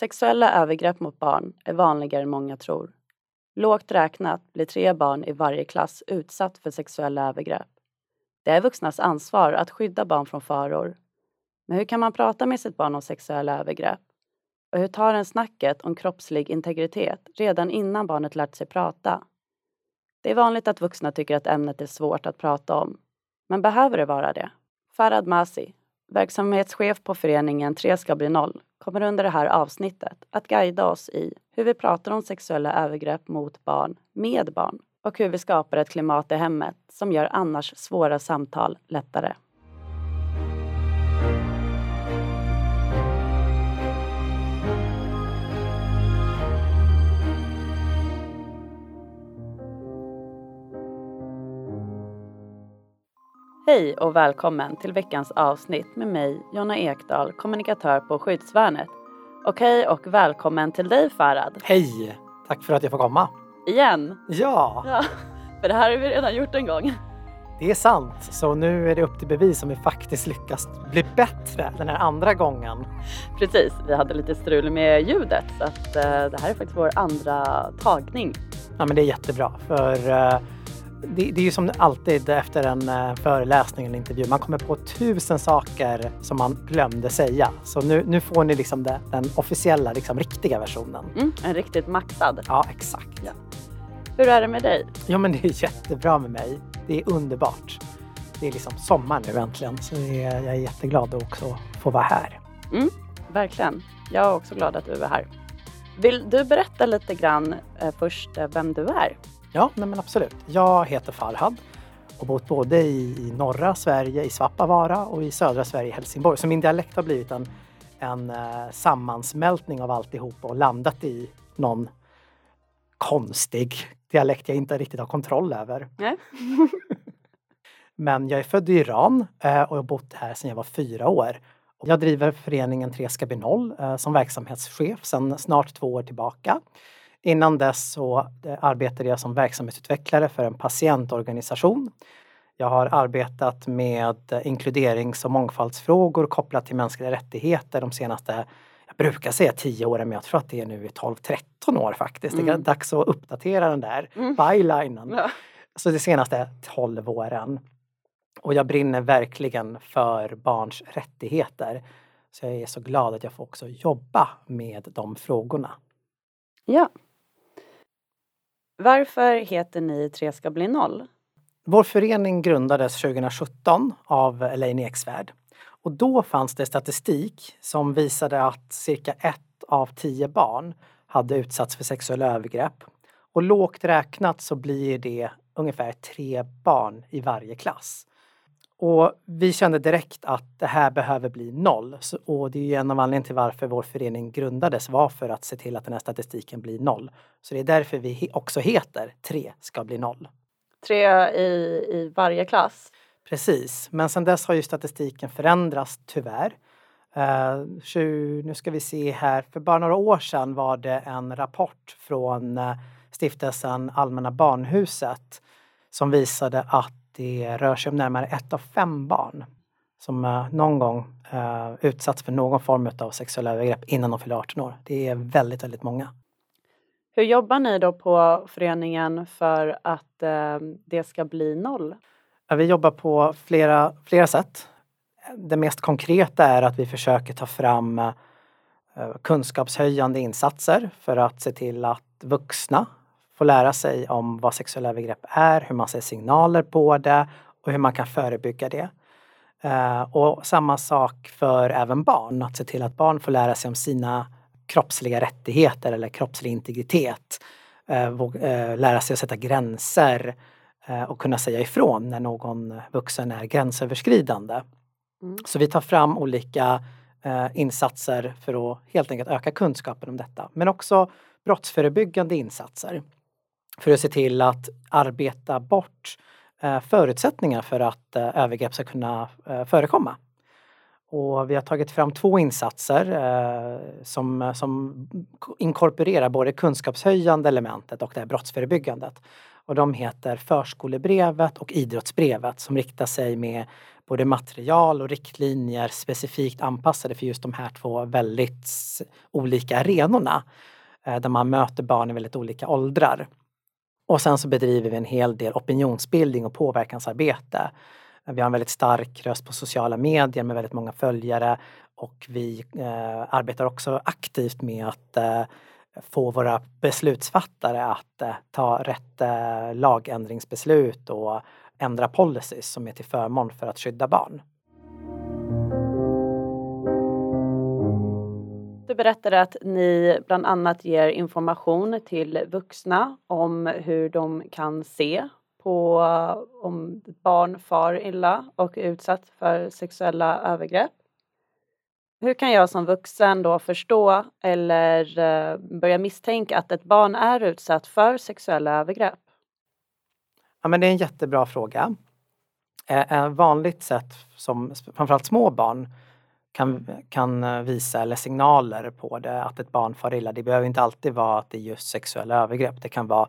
Sexuella övergrepp mot barn är vanligare än många tror. Lågt räknat blir tre barn i varje klass utsatt för sexuella övergrepp. Det är vuxnas ansvar att skydda barn från faror. Men hur kan man prata med sitt barn om sexuella övergrepp? Och hur tar en snacket om kroppslig integritet redan innan barnet lärt sig prata? Det är vanligt att vuxna tycker att ämnet är svårt att prata om. Men behöver det vara det? Farad Masi, verksamhetschef på föreningen Tre ska bli noll, kommer under det här avsnittet att guida oss i hur vi pratar om sexuella övergrepp mot barn med barn och hur vi skapar ett klimat i hemmet som gör annars svåra samtal lättare. Hej och välkommen till veckans avsnitt med mig, Jonna Ekdahl, kommunikatör på Skyddsvärnet. Och hej och välkommen till dig Farad. Hej! Tack för att jag får komma. Igen. Ja, Ja, för det här har vi redan gjort en gång. det är sant. Så nu är det upp till bevis om vi faktiskt lyckas bli bättre den här andra gången. Precis, vi hade lite strul med ljudet så att eh, det här är faktiskt vår andra tagning. Ja, men det är jättebra. För eh, det, det är ju som alltid efter en eh, föreläsning eller intervju. Man kommer på tusen saker som man glömde säga. Så nu, nu får ni liksom det, den officiella, liksom, riktiga versionen. Mm, en riktigt maxad. Ja, exakt. Ja. Hur är det med dig? Ja, men det är jättebra med mig. Det är underbart. Det är liksom sommar nu äntligen, så är, jag är jätteglad att också få vara här. Mm, verkligen. Jag är också glad att du är här. Vill du berätta lite grann eh, först eh, vem du är? Ja, nej men absolut. Jag heter Farhad och bott både i, i norra Sverige, i Svappavaara och i södra Sverige, i Helsingborg. Så min dialekt har blivit en, en eh, sammansmältning av alltihop och landat i någon konstig dialekt jag inte riktigt har kontroll över. Nej. Men jag är född i Iran eh, och har bott här sedan jag var fyra år. Jag driver föreningen Tre ska bli noll eh, som verksamhetschef sedan snart två år tillbaka. Innan dess så eh, arbetade jag som verksamhetsutvecklare för en patientorganisation. Jag har arbetat med eh, inkluderings och mångfaldsfrågor kopplat till mänskliga rättigheter de senaste, jag brukar säga 10 åren, men jag tror att det är nu i 12-13 år faktiskt. Det är Mm. dags att uppdatera den där Mm. bylinen. Ja. Så de senaste 12 åren. Och jag brinner verkligen för barns rättigheter. Så jag är så glad att jag får också jobba med de frågorna. ja. Varför heter ni Tre ska bli noll? Vår förening grundades 2017 av Elaine Eksvärd. Och då fanns det statistik som visade att cirka ett av tio barn hade utsatts för sexuella övergrepp. Och lågt räknat så blir det ungefär tre barn i varje klass. Och vi kände direkt att det här behöver bli noll. Så, och det är ju en av anledningarna till varför vår förening grundades var för att se till att den här statistiken blir noll. Så det är därför vi också heter Tre ska bli noll. Tre i, i varje klass. Precis, men sedan dess har ju statistiken förändrats tyvärr. Eh, tju- nu ska vi se här, för bara några år sedan var det en rapport från eh, stiftelsen Allmänna Barnhuset som visade att det rör sig om närmare ett av fem barn som eh, någon gång eh, utsatts för någon form av sexuella övergrepp innan de fyller 18 år. Det är väldigt, väldigt många. Hur jobbar ni då på föreningen för att eh, det ska bli noll? Vi jobbar på flera, flera sätt. Det mest konkreta är att vi försöker ta fram kunskapshöjande insatser för att se till att vuxna får lära sig om vad sexuella övergrepp är, hur man ser signaler på det och hur man kan förebygga det. Eh, Och samma sak för även barn, att se till att barn får lära sig om sina kroppsliga rättigheter eller kroppslig integritet. Eh, eh, Lära sig att sätta gränser och kunna säga ifrån när någon vuxen är gränsöverskridande. Mm. Så vi tar fram olika insatser för att helt enkelt öka kunskapen om detta. Men också brottsförebyggande insatser. För att se till att arbeta bort eh, förutsättningar för att eh, övergrepp ska kunna eh, förekomma. Och vi har tagit fram två insatser eh, som, som inkorporerar både kunskapshöjande elementet och det här brottsförebyggandet. Och de heter Förskolebrevet och Idrottsbrevet som riktar sig med både material och riktlinjer specifikt anpassade för just de här två väldigt olika arenorna. Eh, där man möter barn i väldigt olika åldrar. Och sen så bedriver vi en hel del opinionsbildning och påverkansarbete. Vi har en väldigt stark röst på sociala medier med väldigt många följare och vi eh, arbetar också aktivt med att eh, få våra beslutsfattare att eh, ta rätt eh, lagändringsbeslut och ändra policies som är till förmån för att skydda barn. Berättade att ni bland annat ger information till vuxna om hur de kan se på om barn far illa och är utsatt för sexuella övergrepp. Hur kan jag som vuxen då förstå eller eh, börja misstänka att ett barn är utsatt för sexuella övergrepp? Ja, men det är en jättebra fråga. Ett vanligt sätt som framförallt små barn kan, kan eh, visa eller signaler på det att ett barn far illa. Det behöver inte alltid vara att det är just sexuella övergrepp. Det kan vara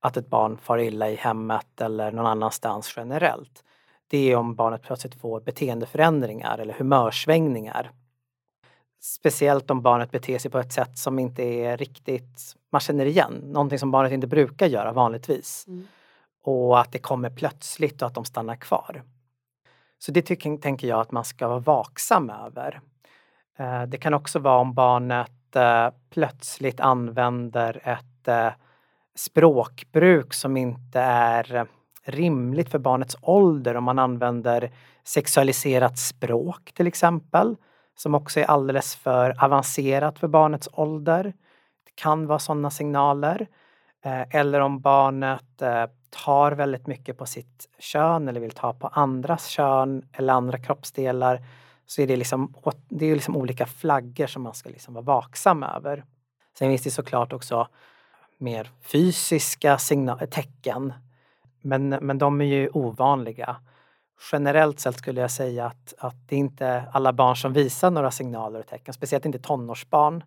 att ett barn far illa i hemmet eller någon annanstans generellt. Det är om barnet plötsligt får beteendeförändringar eller humörsvängningar. Speciellt om barnet beter sig på ett sätt som inte är riktigt, man känner igen, någonting som barnet inte brukar göra vanligtvis. Mm. Och att det kommer plötsligt och att de stannar kvar. Så det tycker, tänker jag att man ska vara vaksam över. Eh, det kan också vara om barnet eh, plötsligt använder ett eh, språkbruk som inte är rimligt för barnets ålder. Om man använder sexualiserat språk till exempel, som också är alldeles för avancerat för barnets ålder. Det kan vara sådana signaler. Eh, eller om barnet eh, tar väldigt mycket på sitt kön eller vill ta på andras kön eller andra kroppsdelar så är det liksom, det är liksom olika flaggor som man ska liksom vara vaksam över. Sen finns det såklart också mer fysiska tecken. Men, men de är ju ovanliga. Generellt sett skulle jag säga att, att det är inte alla barn som visar några signaler och tecken, speciellt inte tonårsbarn.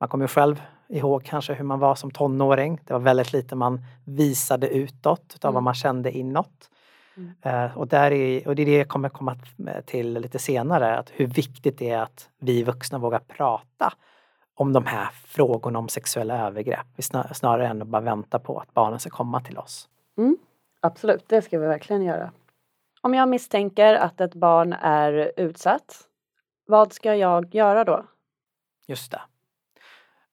Man kommer ju själv ihåg kanske hur man var som tonåring. Det var väldigt lite man visade utåt utav mm. vad man kände inåt. Mm. Uh, och, där är, och det är det jag kommer komma till lite senare, att hur viktigt det är att vi vuxna vågar prata om de här frågorna om sexuella övergrepp snarare än att bara vänta på att barnen ska komma till oss. Mm. Absolut, det ska vi verkligen göra. Om jag misstänker att ett barn är utsatt, vad ska jag göra då? Just det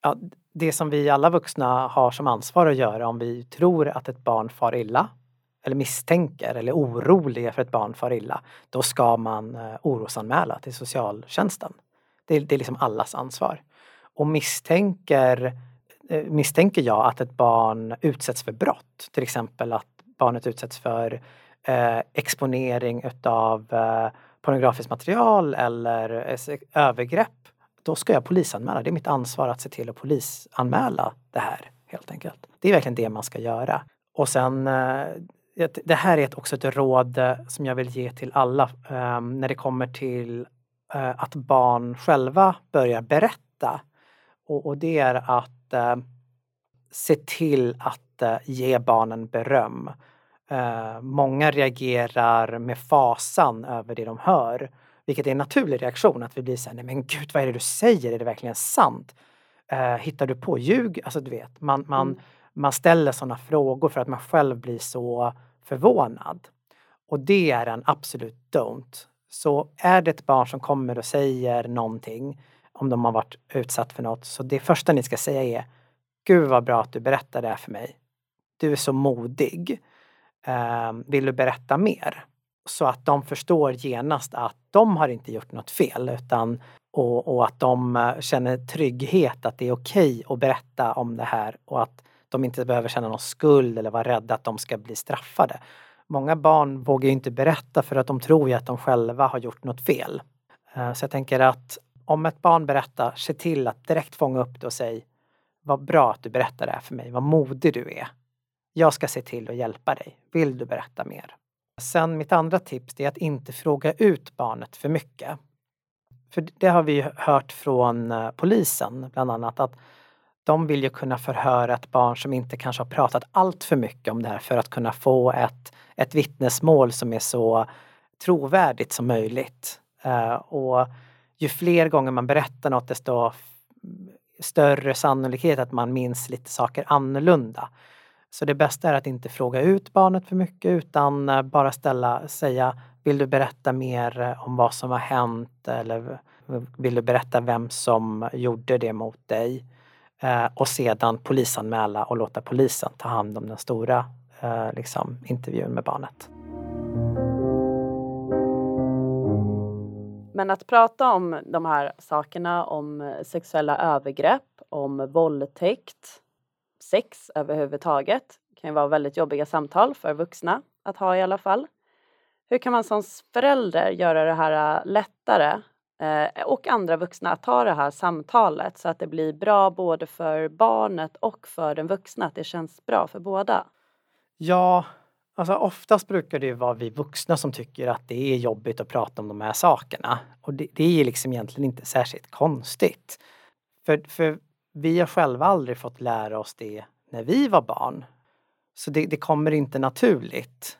ja, det som vi alla vuxna har som ansvar att göra om vi tror att ett barn far illa eller misstänker eller är oroliga för att ett barn far illa, då ska man eh, orosanmäla till socialtjänsten. Det är, det är liksom allas ansvar. Och misstänker, eh, misstänker jag att ett barn utsätts för brott, till exempel att barnet utsätts för eh, exponering utav eh, pornografiskt material eller eh, övergrepp då ska jag polisanmäla. Det är mitt ansvar att se till att polisanmäla det här helt enkelt. Det är verkligen det man ska göra. Och sen eh, det här är också ett råd eh, som jag vill ge till alla ehm, när det kommer till eh, att barn själva börjar berätta. Och det är att se till att ge barnen beröm. Många reagerar med fasan över det de hör vilket är en naturlig reaktion att vi blir så här, nej men gud vad är det du säger, är det verkligen sant? Uh, hittar du på ljug? Alltså du vet, man, man, mm. man ställer sådana frågor för att man själv blir så förvånad. Och det är en absolut don't. Så är det ett barn som kommer och säger någonting om de har varit utsatt för något, så det första ni ska säga är Gud vad bra att du berättar det här för mig. Du är så modig. Uh, vill du berätta mer? Så att de förstår genast att de har inte gjort något fel utan och, och att de eh, känner trygghet att det är okej att berätta om det här och att de inte behöver känna någon skuld eller vara rädda att de ska bli straffade. Många barn vågar inte berätta för att de tror ju att de själva har gjort något fel. Eh, så jag tänker att om ett barn berättar, se till att direkt fånga upp det och säg Vad bra att du berättar det här för mig, vad modig du är. Jag ska se till att hjälpa dig. Vill du berätta mer? Sen mitt andra tips är att inte fråga ut barnet för mycket. För det har vi hört från eh, polisen bland annat att de vill ju kunna förhöra ett barn som inte kanske har pratat allt för mycket om det här för att kunna få ett, ett vittnesmål som är så trovärdigt som möjligt. Eh, och ju fler gånger man berättar något desto större sannolikhet att man minns lite saker annorlunda. Så det bästa är att inte fråga ut barnet för mycket utan eh, bara ställa, säga vill du berätta mer eh, om vad som har hänt eller vill du berätta vem som gjorde det mot dig? Eh, och sedan polisanmäla och låta polisen ta hand om den stora liksom, intervjun med barnet. Men att prata om de här sakerna, om sexuella övergrepp, om våldtäkt, sex överhuvudtaget, Det kan ju vara väldigt jobbiga samtal för vuxna att ha i alla fall. Hur kan man som förälder göra det här äh, lättare eh, och andra vuxna att ta det här samtalet så att det blir bra både för barnet och för den vuxna, att det känns bra för båda? Ja, Alltså oftast brukar det vara vi vuxna som tycker att det är jobbigt att prata om de här sakerna. Och det, det är liksom egentligen inte särskilt konstigt. För, för vi har själva aldrig fått lära oss det när vi var barn. Så det, det kommer inte naturligt.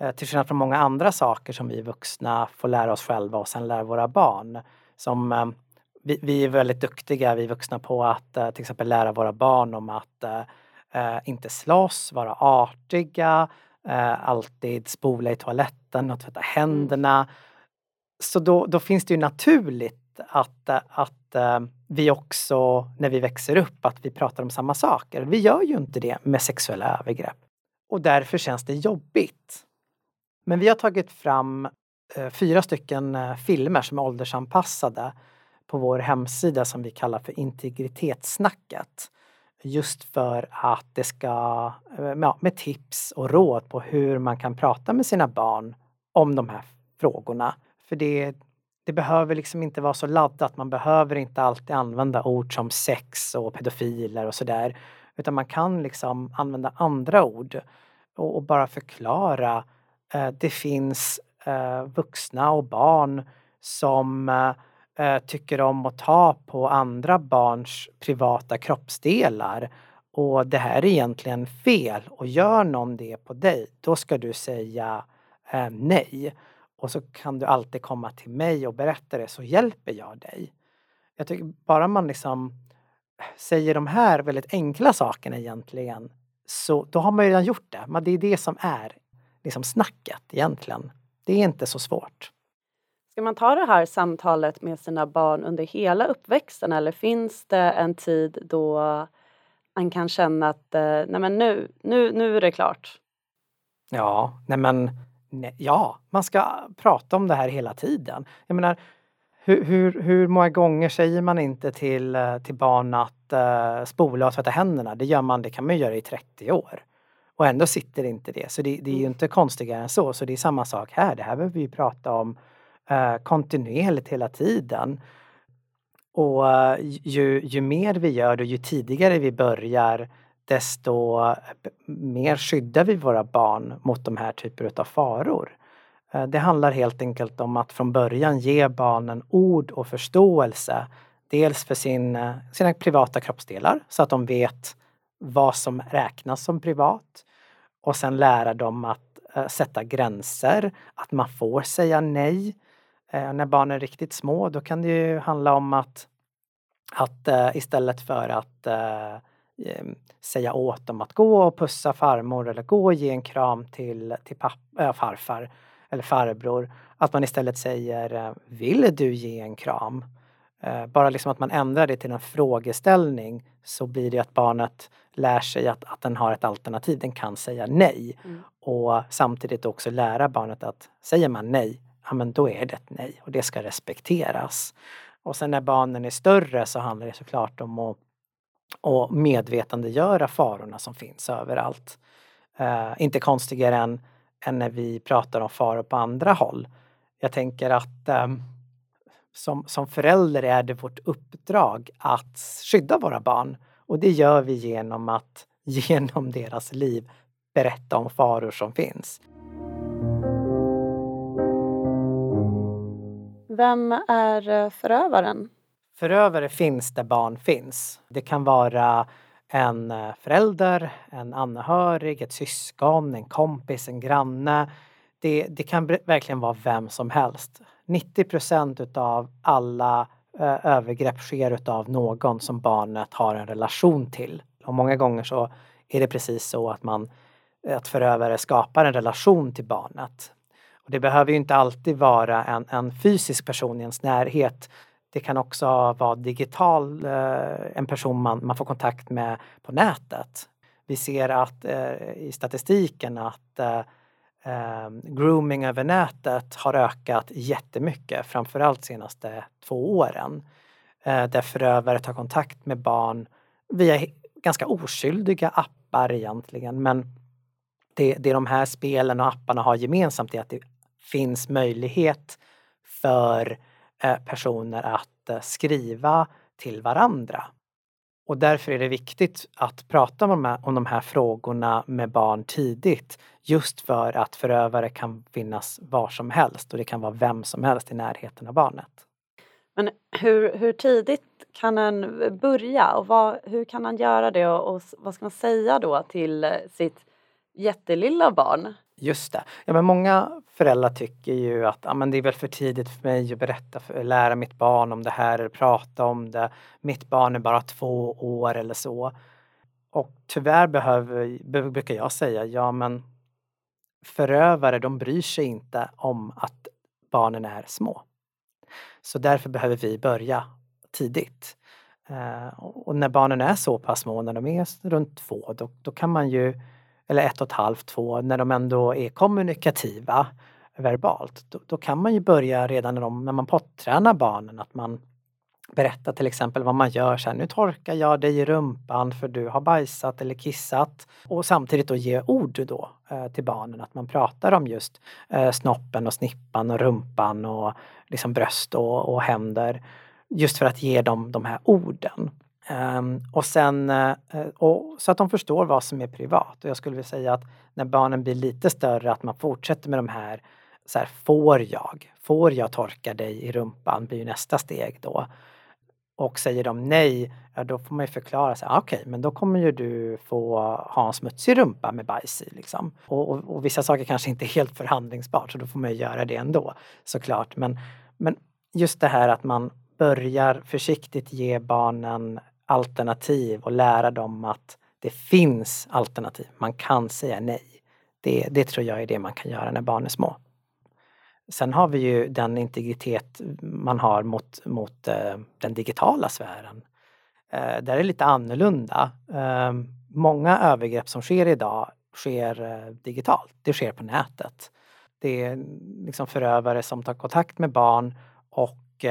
Eh, till skillnad från många andra saker som vi vuxna får lära oss själva och sen lära våra barn. Som, eh, vi, vi, är väldigt duktiga, vi vuxna, på att eh, till exempel lära våra barn om att inte slåss, vara artiga, alltid spola i toaletten och tvätta händerna. Mm. Så då, då finns det ju naturligt att, att vi också, när vi växer upp, att vi pratar om samma saker. Vi gör ju inte det med sexuella övergrepp. Och därför känns det jobbigt. Men vi har tagit fram eh, fyra stycken eh, filmer som är åldersanpassade på vår hemsida som vi kallar för integritetssnacket. Just för att det ska, eh, ja, med tips och råd på hur man kan prata med sina barn om de här frågorna. För det, det behöver liksom inte vara så laddat. Man behöver inte alltid använda ord som sex och pedofiler och sådär. Utan man kan liksom använda andra ord och, och bara förklara. Eh, det finns eh, vuxna och barn som eh, eh tycker om att ta på andra barns privata kroppsdelar och det här är egentligen fel och gör någon det på dig, då ska du säga eh, nej. Och så kan du alltid komma till mig och berätta det så hjälper jag dig. Jag tycker bara man liksom säger de här väldigt enkla sakerna egentligen så då har man ju redan gjort det. Men det är det som är liksom snacket egentligen. Det är inte så svårt. Ska man ta det här samtalet med sina barn under hela uppväxten eller finns det en tid då man kan känna att eh, nej men nu, nu, nu är det klart? Ja, nej men nej, ja, man ska prata om det här hela tiden. Jag menar, hur, hur, hur många gånger säger man inte till, eh, till barn att uh, spola och tvätta händerna? Det gör man, det kan man göra i 30 år. Och ändå sitter inte det. Så det, det är ju mm. inte konstigare än så. Så det är samma sak här. Det här behöver vi prata om eh, kontinuerligt hela tiden. Och eh, ju, ju mer vi gör det, ju tidigare vi börjar desto eh, mer skyddar vi våra barn mot de här typer av faror. Eh, det handlar helt enkelt om att från början ge barnen ord och förståelse. Dels för sin, eh, sina privata kroppsdelar så att de vet vad som räknas som privat. Och sen lära dem att sätta gränser, att man får säga nej. När barnen är riktigt små då kan det ju handla om att, att istället för att säga åt dem att gå och pussa farmor eller gå och ge en kram till, till papp, äh, farfar eller farbror. Att man istället säger Vill du ge en kram? Bara liksom att man ändrar det till en frågeställning så blir det att barnet lär sig att, att den har ett alternativ, den kan säga nej. Mm. Och samtidigt också lära barnet att säger man nej ja men då är det ett nej och det ska respekteras. Och sen när barnen är större så handlar det såklart om att och medvetandegöra farorna som finns överallt. Uh, inte konstigare än, än när vi pratar om faror på andra håll. Jag tänker att um, som, som förälder är det vårt uppdrag att skydda våra barn och det gör vi genom att genom deras liv berätta om faror som finns. Vem är eh, förövaren? Förövare finns där barn finns. Det kan vara en eh, förälder, en anhörig, ett syskon, en kompis, en granne. det, det kan verkligen vara vem som helst. 90 procent utav alla eh, övergrepp sker utav någon som barnet har en relation till. Och många gånger så är det precis så att man att förövare skapar en relation till barnet. Och det behöver ju inte alltid vara en, en fysisk person i ens närhet. Det kan också vara digital, eh, en person man, man får kontakt med på nätet. Vi ser att eh, i statistiken att eh, eh, grooming över nätet har ökat jättemycket, framförallt senaste två åren. Eh, där förövare tar kontakt med barn via ganska oskyldiga appar egentligen, men det, det de här spelen och apparna har gemensamt är att det finns möjlighet för eh, Eh, personer att eh, skriva till varandra. Och därför är det viktigt att prata om de, här, om de här frågorna med barn tidigt. Just för att förövare kan finnas var som helst och det kan vara vem som helst i närheten av barnet. Men hur, hur tidigt kan en börja och vad, hur kan han göra det och, och vad ska man säga då till eh, sitt jättelilla barn. Just det. Ja, men många föräldrar tycker ju att ah, men det är väl för tidigt för mig att berätta, för, lära mitt barn om det här eller prata om det. Mitt barn är bara två år eller så. Och tyvärr behöver, brukar jag säga, ja men förövare de bryr sig inte om att barnen är små. Så därför behöver vi börja tidigt. Eh, och när barnen är så pass små, när de är runt två, då, då kan man ju eller ett och ett halvt, två, när de ändå är kommunikativa verbalt, då, då kan man ju börja redan när, de, när man pottränar barnen att man berättar till exempel vad man gör. Så här, nu torkar jag dig i rumpan för du har bajsat eller kissat. Och samtidigt då ge ord då eh, till barnen, att man pratar om just eh, snoppen och snippan och rumpan och liksom bröst och, och händer. Just för att ge dem de här orden. Um, och sen, uh, och, så att de förstår vad som är privat. Och jag skulle vilja säga att när barnen blir lite större att man fortsätter med de här, så här får jag? Får jag torka dig i rumpan? blir ju nästa steg då. Och säger de nej, ja, då får man ju förklara sig. Ah, okej, okay, men då kommer ju du få ha en smutsig rumpa med bajs i. Liksom. Och, och, och, vissa saker kanske inte är helt förhandlingsbart så då får man ju göra det ändå såklart. Men, men just det här att man börjar försiktigt ge barnen alternativ och lära dem att det finns alternativ. Man kan säga nej. Det, det tror jag är det man kan göra när barn är små. Sen har vi ju den integritet man har mot, mot eh, den digitala sfären. Eh, där är det lite annorlunda. Eh, många övergrepp som sker idag sker digitalt. Det sker på nätet. Det är liksom förövare som tar kontakt med barn och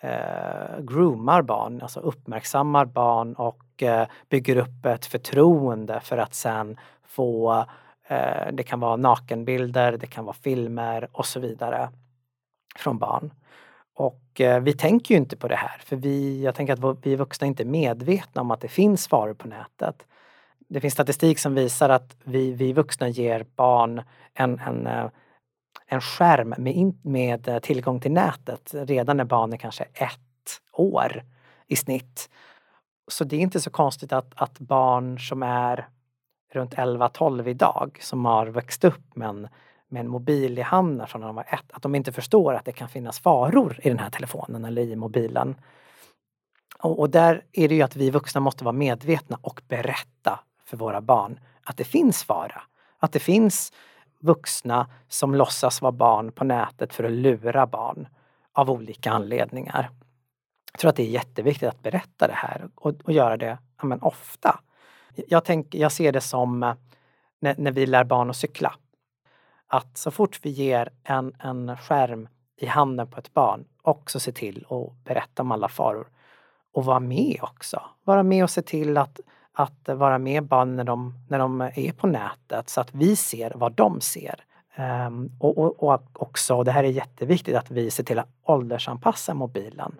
eh, groomar barn, alltså uppmärksammar barn och eh, bygger upp ett förtroende för att sen få, eh, det kan vara nakenbilder, det kan vara filmer och så vidare från barn. Och eh, vi tänker ju inte på det här för vi, jag tänker att vi vuxna inte är medvetna om att det finns faror på nätet. Det finns statistik som visar att vi, vi vuxna ger barn en, en eh, en skärm med, in, med eh, tillgång till nätet redan när barnet kanske är ett år i snitt. Så det är inte så konstigt att, att barn som är runt 11-12 idag som har växt upp med en, med en mobil i handen från när de var ett, att de inte förstår att det kan finnas faror i den här telefonen eller i mobilen. Och, och där är det ju att vi vuxna måste vara medvetna och berätta för våra barn att det finns fara. Att det finns vuxna som låtsas vara barn på nätet för att lura barn av olika anledningar. Jag tror att det är jätteviktigt att berätta det här och, och göra det ja, men ofta. Jag, tänk, jag ser det som eh, när, när, vi lär barn att cykla. Att så fort vi ger en, en skärm i handen på ett barn också se till att berätta om alla faror. Och vara med också. Vara med och se till att att vara med barn när de, när de är på nätet så att vi ser vad de ser. Um, och, och, och, också, och det här är jätteviktigt, att vi ser till att åldersanpassa mobilen.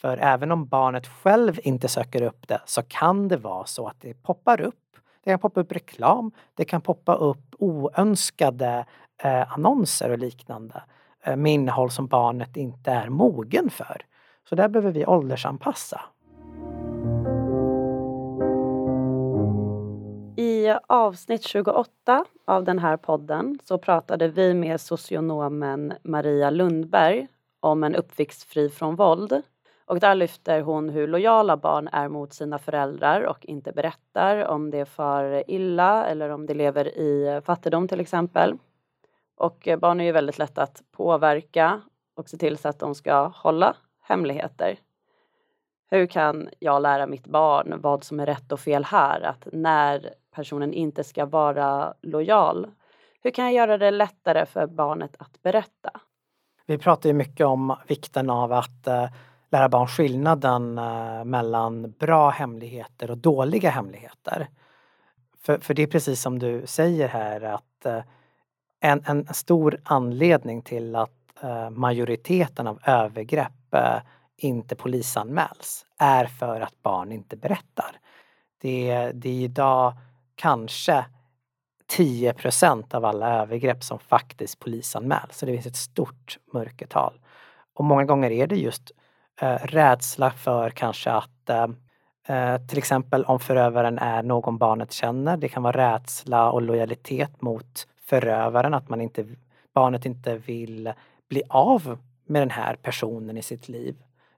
För även om barnet själv inte söker upp det så kan det vara så att det poppar upp. Det kan poppa upp reklam, det kan poppa upp oönskade eh, annonser och liknande eh, med innehåll som barnet inte är mogen för. Så där behöver vi åldersanpassa I avsnitt 28 av den här podden så pratade vi med socionomen Maria Lundberg om en uppväxt fri från våld. Och där lyfter hon hur lojala barn är mot sina föräldrar och inte berättar om det far illa eller om de lever i fattigdom till exempel. Och barn är ju väldigt lätta att påverka och se till så att de ska hålla hemligheter. Hur kan jag lära mitt barn vad som är rätt och fel här? Att när personen inte ska vara lojal, hur kan jag göra det lättare för barnet att berätta? Vi pratar ju mycket om vikten av att eh, lära barn skillnaden eh, mellan bra hemligheter och dåliga hemligheter. För, för det är precis som du säger här att eh, en, en stor anledning till att majoriteten av övergrepp inte polisanmäls är för att barn inte berättar. Det, det är idag kanske 10% av alla övergrepp som faktiskt polisanmäls. Så det finns ett stort mörkertal. Och många gånger är det just eh, rädsla för kanske att eh, eh, till exempel om förövaren är någon barnet känner. Det kan vara rädsla och lojalitet mot förövaren, att man inte, barnet inte vill bli av med den här personen i sitt liv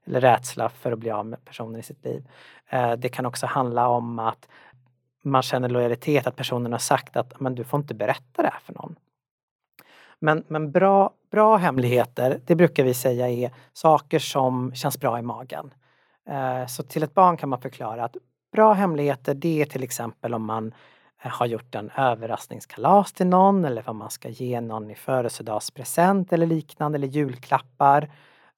eller rädsla för att bli av med personen i sitt liv. Eh, det kan också handla om att man känner lojalitet, att personen har sagt att men du får inte berätta det här för någon. Men, men bra, bra hemligheter, det brukar vi säga är saker som känns bra i magen. Eh, så till ett barn kan man förklara att bra hemligheter det är till exempel om man eh, har gjort en överraskningskalas till någon eller vad man ska ge någon i födelsedagspresent eller liknande eller julklappar.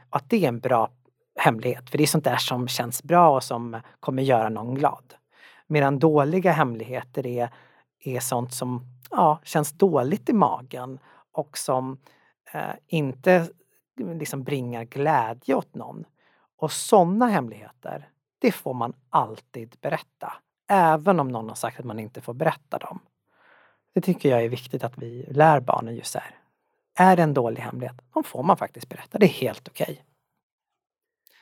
Att det är en bra hemlighet. För det är sånt där som känns bra och som kommer göra någon glad. Medan dåliga hemligheter är, är sånt som ja, känns dåligt i magen och som eh, inte liksom bringar glädje åt någon. Och sådana hemligheter, det får man alltid berätta. Även om någon har sagt att man inte får berätta dem. Det tycker jag är viktigt att vi lär barnen just här. Är det en dålig hemlighet, då får man faktiskt berätta. Det är helt okej. Okay.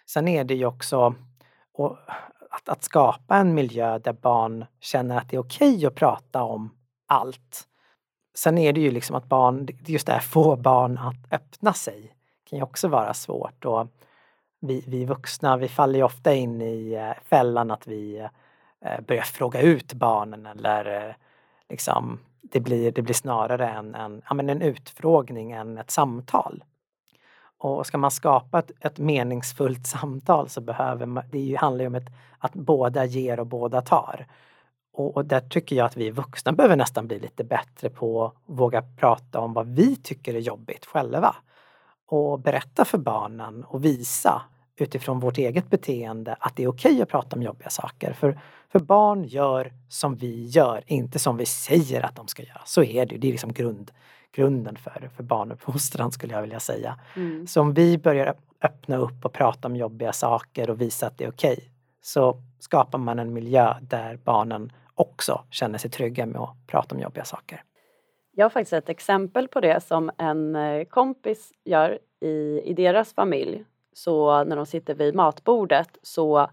Sen är det ju också att, att skapa en miljö där barn känner att det är okej okay att prata om allt. Sen är det ju liksom att barn, just det här få barn att öppna sig kan ju också vara svårt. Och vi, vi vuxna, vi faller ju ofta in i eh, fällan att vi eh, börjar fråga ut barnen eller eh, liksom det blir, det blir snarare en, en, ja, men en utfrågning än ett samtal. Och ska man skapa ett, ett meningsfullt samtal så behöver man, det ju, handlar ju om ett, att båda ger och båda tar. Och, och där tycker jag att vi vuxna behöver nästan bli lite bättre på att våga prata om vad vi tycker är jobbigt själva. Och berätta för barnen och visa utifrån vårt eget beteende att det är okej okay att prata om jobbiga saker. För, för barn gör som vi gör, inte som vi säger att de ska göra. Så är det, det är liksom grund, grunden för, för barnuppfostran skulle jag vilja säga. Mm. Så om vi börjar öppna upp och prata om jobbiga saker och visa att det är okej okay, så skapar man en miljö där barnen också känner sig trygga med att prata om jobbiga saker. Jag har faktiskt ett exempel på det som en eh, kompis gör i, i deras familj. Så när de sitter vid matbordet så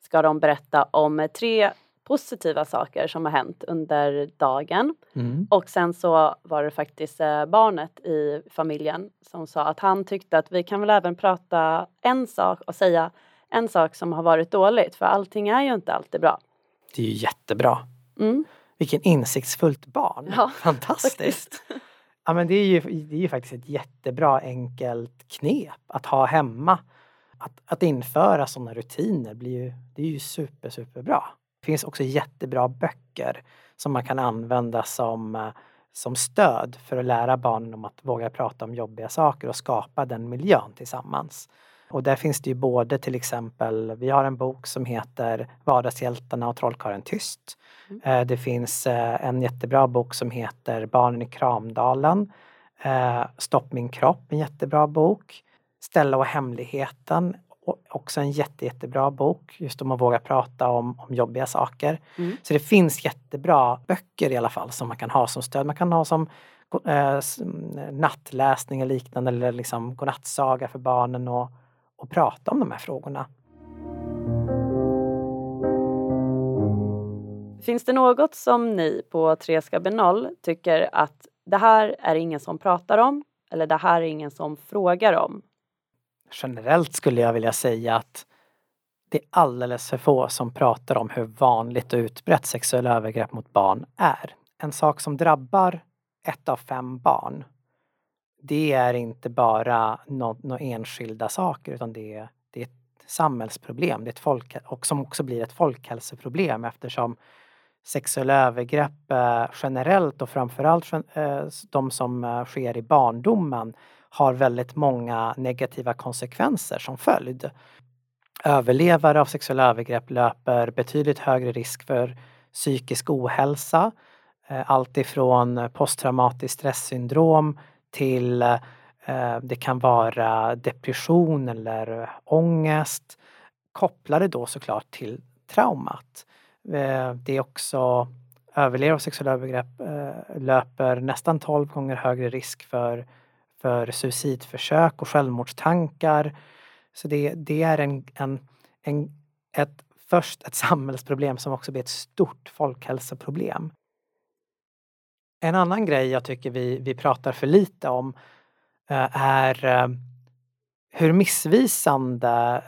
ska de berätta om tre positiva saker som har hänt under dagen. Mm. Och sen så var det faktiskt eh, barnet i familjen som sa att han tyckte att vi kan väl även prata en sak och säga en sak som har varit dåligt för allting är ju inte alltid bra. Det är ju jättebra. Mm. Vilken insiktsfullt barn. Ja, Fantastiskt. Ja men det är, ju, det är ju faktiskt ett jättebra enkelt knep att ha hemma. Att, att införa sådana rutiner blir ju, det är ju super, superbra. Det finns också jättebra böcker som man kan använda som, eh, som stöd för att lära barnen om att våga prata om jobbiga saker och skapa den miljön tillsammans. Och där finns det ju både till exempel, vi har en bok som heter Vardagshjältarna och Trollkarlen Tyst. Mm. Eh, det finns eh, en jättebra bok som heter Barnen i Kramdalen. Stopp min kropp, en jättebra bok. Ställa och hemligheten också en jätte, jättebra bok just om att våga prata om, om jobbiga saker. Mm. Så det finns jättebra böcker i alla fall som man kan ha som stöd. Man kan ha som eh, nattläsning och liknande eller liksom godnattsaga för barnen och, och prata om de här frågorna. Finns det något som ni på Treska Benol tycker att det här är ingen som pratar om eller det här är ingen som frågar om? Generellt skulle jag vilja säga att det är alldeles för få som pratar om hur vanligt och utbrett sexuella övergrepp mot barn är. En sak som drabbar ett av fem barn, det är inte bara några enskilda saker utan det är, det är ett samhällsproblem det är ett folk, och som också blir ett folkhälsoproblem eftersom sexuella övergrepp eh, generellt och framförallt eh, de som eh, sker i barndomen har väldigt många negativa konsekvenser som följd. Överlevare av sexuella övergrepp löper betydligt högre risk för psykisk ohälsa. Eh, allt ifrån posttraumatiskt stresssyndrom till eh, det kan vara depression eller ångest kopplade då såklart till traumat. Eh, det är också överlever av sexuella övergrepp eh, löper nästan 12 gånger högre risk för, för suicidförsök och självmordstankar. Så det, det är en, en, en, ett, först ett samhällsproblem som också blir ett stort folkhälsoproblem. En annan grej jag tycker vi, vi pratar för lite om eh, är hur missvisande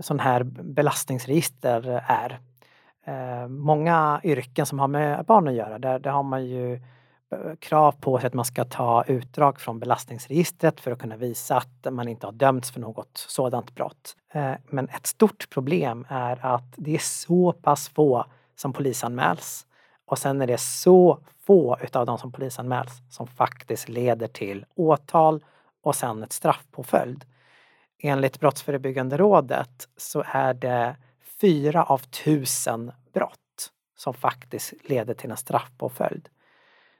sån här belastningsregister är. Eh, många yrken som har med barn att göra, där, där har man ju eh, krav på sig att man ska ta utdrag från belastningsregistret för att kunna visa att man inte har dömts för något sådant brott. Eh, men ett stort problem är att det är så pass få som polisanmäls. Och sen är det så få utav de som polisanmäls som faktiskt leder till åtal och sen ett straffpåföljd enligt Brottsförebyggande rådet så är det fyra av tusen brott som faktiskt leder till en straffpåföljd.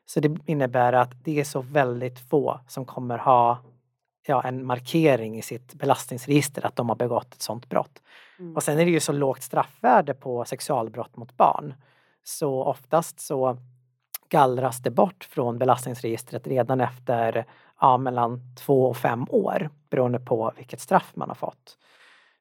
Så det innebär att det är så väldigt få som kommer ha ja, en markering i sitt belastningsregister att de har begått ett sådant brott. Mm. Och sen är det ju så lågt straffvärde på sexualbrott mot barn. Så oftast så gallras det bort från belastningsregistret redan efter ja, mellan två och fem år beroende på vilket straff man har fått.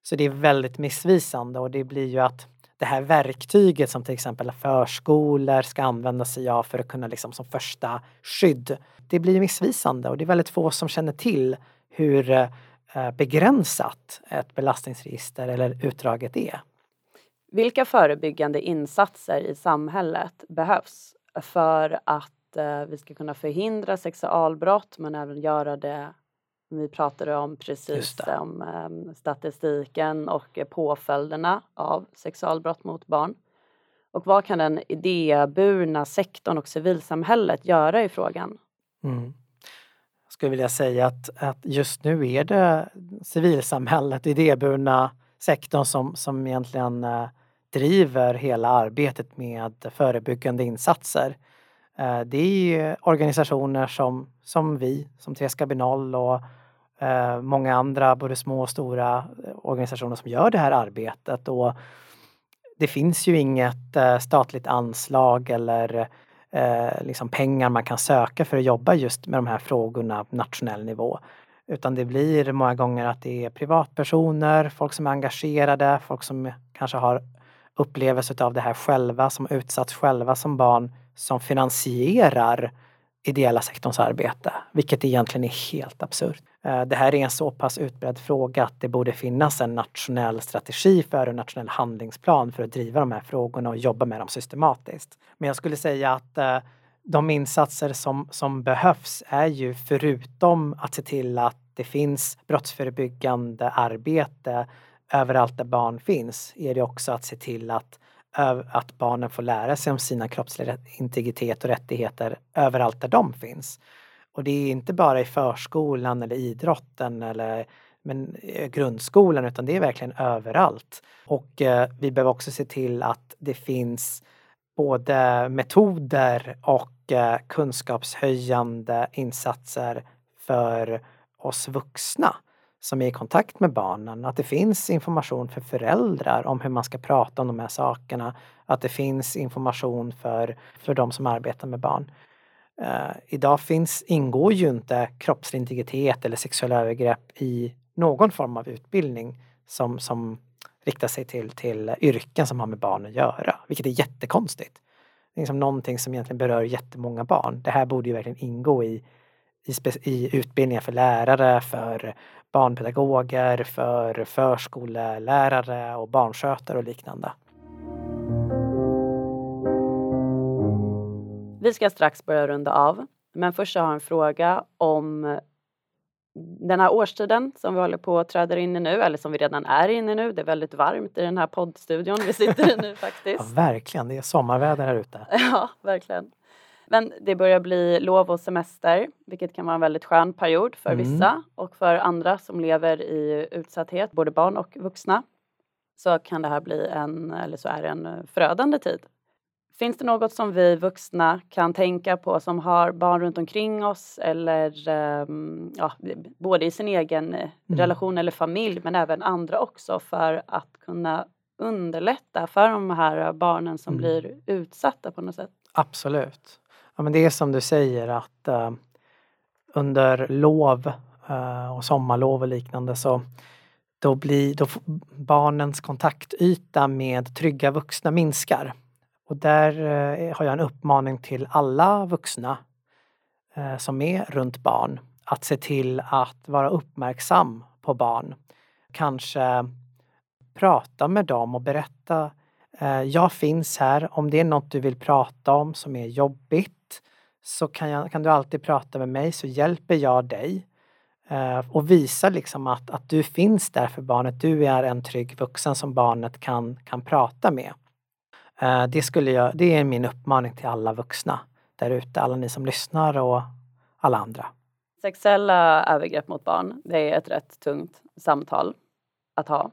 Så det är väldigt missvisande och det blir ju att det här verktyget som till exempel förskolor ska använda sig av för att kunna liksom som första skydd. Det blir missvisande och det är väldigt få som känner till hur eh, begränsat ett belastningsregister eller utdraget är. Vilka förebyggande insatser i samhället behövs för att vi ska kunna förhindra sexualbrott men även göra det vi pratade om precis om eh, statistiken och påföljderna av sexualbrott mot barn. Och vad kan den idéburna sektorn och civilsamhället göra i frågan? Mm. Jag skulle vilja säga att, att just nu är det civilsamhället, idéburna sektorn som, som egentligen eh, driver hela arbetet med förebyggande insatser. Eh, det är organisationer som, som vi, som Treska Binol och eh, många andra, både små och stora eh, organisationer som gör det här arbetet. Och det finns ju inget statligt anslag eller liksom pengar man kan söka för att jobba just med de här frågorna på nationell nivå. Utan det blir många gånger att det är privatpersoner, folk som är engagerade, folk som kanske har upplevelse av det här själva, som utsatts själva som barn som finansierar ideella sektorns arbete, vilket egentligen är helt absurt. Eh, det här är en så pass utbredd fråga att det borde finnas en nationell strategi för en nationell handlingsplan för att driva de här frågorna och jobba med dem systematiskt. Men jag skulle säga att eh, de insatser som, som behövs är ju förutom att se till att det finns brottsförebyggande arbete överallt där barn finns, är det också att se till att att barnen får lära sig om sina kroppsliga integritet och rättigheter överallt där de finns. Och det är inte bara i förskolan eller idrotten eller men, eh, grundskolan utan det är verkligen överallt. Och eh, vi behöver också se till att det finns både metoder och eh, kunskapshöjande insatser för oss vuxna som är i kontakt med barnen, att det finns information för föräldrar om hur man ska prata om de här sakerna, att det finns information för, för de som arbetar med barn. Uh, idag finns, ingår ju inte kroppslig integritet eller sexuella övergrepp i någon form av utbildning som, som riktar sig till, till yrken som har med barn att göra, vilket är jättekonstigt. Det är liksom någonting som egentligen berör jättemånga barn. Det här borde ju verkligen ingå i, i, i utbildningar för lärare, för barnpedagoger, för förskollärare och barnskötare och liknande. Vi ska strax börja runda av, men först har jag en fråga om den här årstiden som vi håller på att träda in i nu, eller som vi redan är inne i nu. Det är väldigt varmt i den här poddstudion vi sitter i nu faktiskt. Ja, verkligen, det är sommarväder här ute. Ja, verkligen. Men det börjar bli lov och semester, vilket kan vara en väldigt skön period för mm. vissa och för andra som lever i utsatthet, både barn och vuxna. Så kan det här bli en, eller så är det en förödande tid. Finns det något som vi vuxna kan tänka på som har barn runt omkring oss eller um, ja, både i sin egen mm. relation eller familj men även andra också för att kunna underlätta för de här barnen som mm. blir utsatta på något sätt? Absolut. Ja, men det är som du säger att eh, under lov eh, och sommarlov och liknande så då blir då barnens kontaktyta med trygga vuxna minskar. Och där eh, har jag en uppmaning till alla vuxna eh, som är runt barn att se till att vara uppmärksam på barn. Kanske prata med dem och berätta eh, jag finns här. Om det är något du vill prata om som är jobbigt så kan, jag, kan du alltid prata med mig så hjälper jag dig eh, och visa liksom att, att du finns där för barnet. Du är en trygg vuxen som barnet kan, kan prata med. Eh, det, skulle jag, det är min uppmaning till alla vuxna där ute, alla ni som lyssnar och alla andra. Sexuella övergrepp mot barn, det är ett rätt tungt samtal att ha.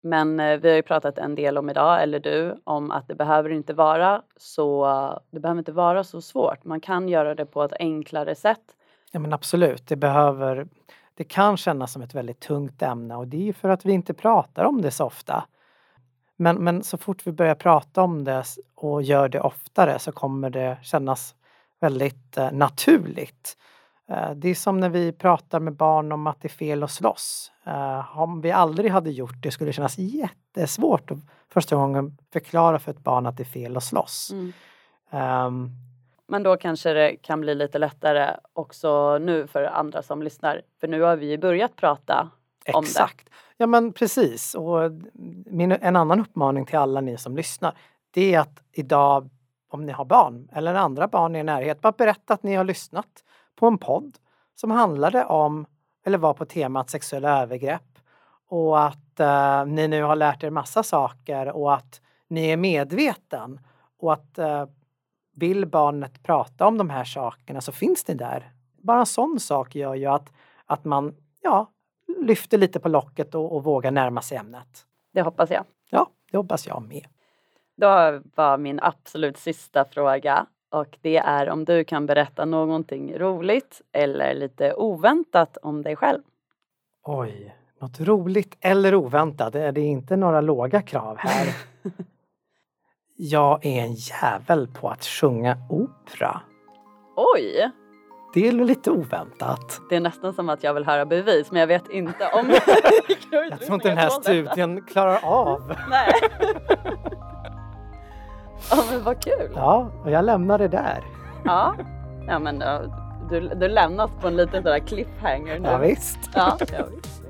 Men eh, vi har ju pratat en del om idag, eller du, om att det behöver inte vara så, det behöver inte vara så svårt. Man kan göra det på ett enklare sätt. Ja men absolut, det behöver, det kan kännas som ett väldigt tungt ämne och det är för att vi inte pratar om det så ofta. Men, men så fort vi börjar prata om det och gör det oftare så kommer det kännas väldigt eh, naturligt. Eh, det är som när vi pratar med barn om att det är fel att slåss. Eh, om vi aldrig hade gjort det skulle det kännas jättesvårt att första gången förklara för ett barn att det är fel att slåss. Mm. Um, men då kanske det kan bli lite lättare också nu för andra som lyssnar. För nu har vi ju börjat prata om det. Exakt. Ja men precis. Och min, en annan uppmaning till alla ni som lyssnar det är att idag om ni har barn eller andra barn i er närhet, bara berätta att ni har lyssnat på en podd som handlade om, eller var på temat sexuella övergrepp och att uh, ni nu har lärt er massa saker och att ni är medveten och att uh, vill barnet prata om de här sakerna så finns ni där. Bara en sån sak gör ju att, att man ja, lyfter lite på locket och, och vågar närma sig ämnet. Det hoppas jag. Ja, det hoppas jag med. Då var min absolut sista fråga och det är om du kan berätta någonting roligt eller lite oväntat om dig själv. Oj, något roligt eller oväntat. Det är inte några låga krav här. Jag är en jävel på att sjunga opera. Oj! Det är lite oväntat. Det är nästan som att jag vill höra bevis men jag vet inte om... jag tror inte den här studien klarar av. Nej. Ja men vad kul! Ja, och jag lämnar det där. Ja, ja men du, du lämnas på en liten där cliffhanger nu. Ja, visst. Ja, ja, visst.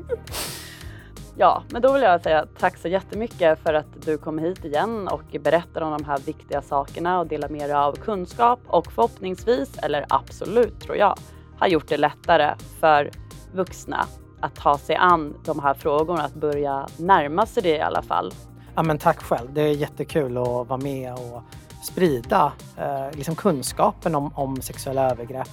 Ja, men då vill jag säga tack så jättemycket för att du kom hit igen och berättar om de här viktiga sakerna och delar med dig av kunskap och förhoppningsvis, eller absolut tror jag, har gjort det lättare för vuxna att ta sig an de här frågorna, att börja närma sig det i alla fall Ja, men tack själv. Det är jättekul att vara med och sprida eh, liksom kunskapen om, om sexuella övergrepp.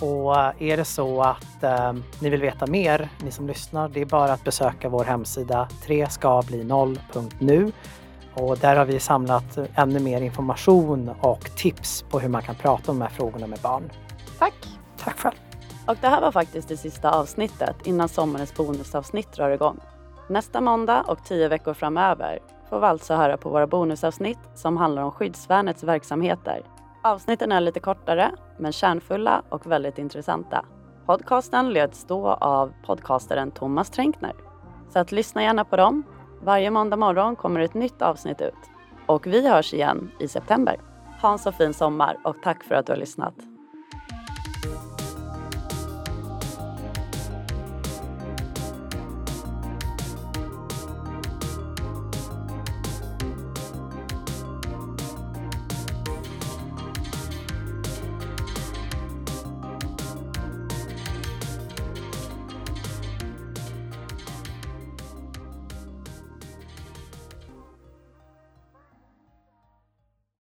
Och eh, är det så att eh, ni vill veta mer, ni som lyssnar, det är bara att besöka vår hemsida 3 ska bli 0.nu och där har vi samlat ännu mer information och tips på hur man kan prata om de här frågorna med barn. Tack! Tack själv! Och det här var faktiskt det sista avsnittet innan sommarens bonusavsnitt drar igång. Nästa måndag och tio veckor framöver får vi alltså höra på våra bonusavsnitt som handlar om skyddsvärnets verksamheter. Avsnitten är lite kortare, men kärnfulla och väldigt intressanta. Podcasten leds då av podcastaren Thomas Tränkner. Så att lyssna gärna på dem Varje måndag morgon kommer ett nytt avsnitt ut. Och vi hörs igen i september. Ha en så fin sommar och tack för att du har lyssnat.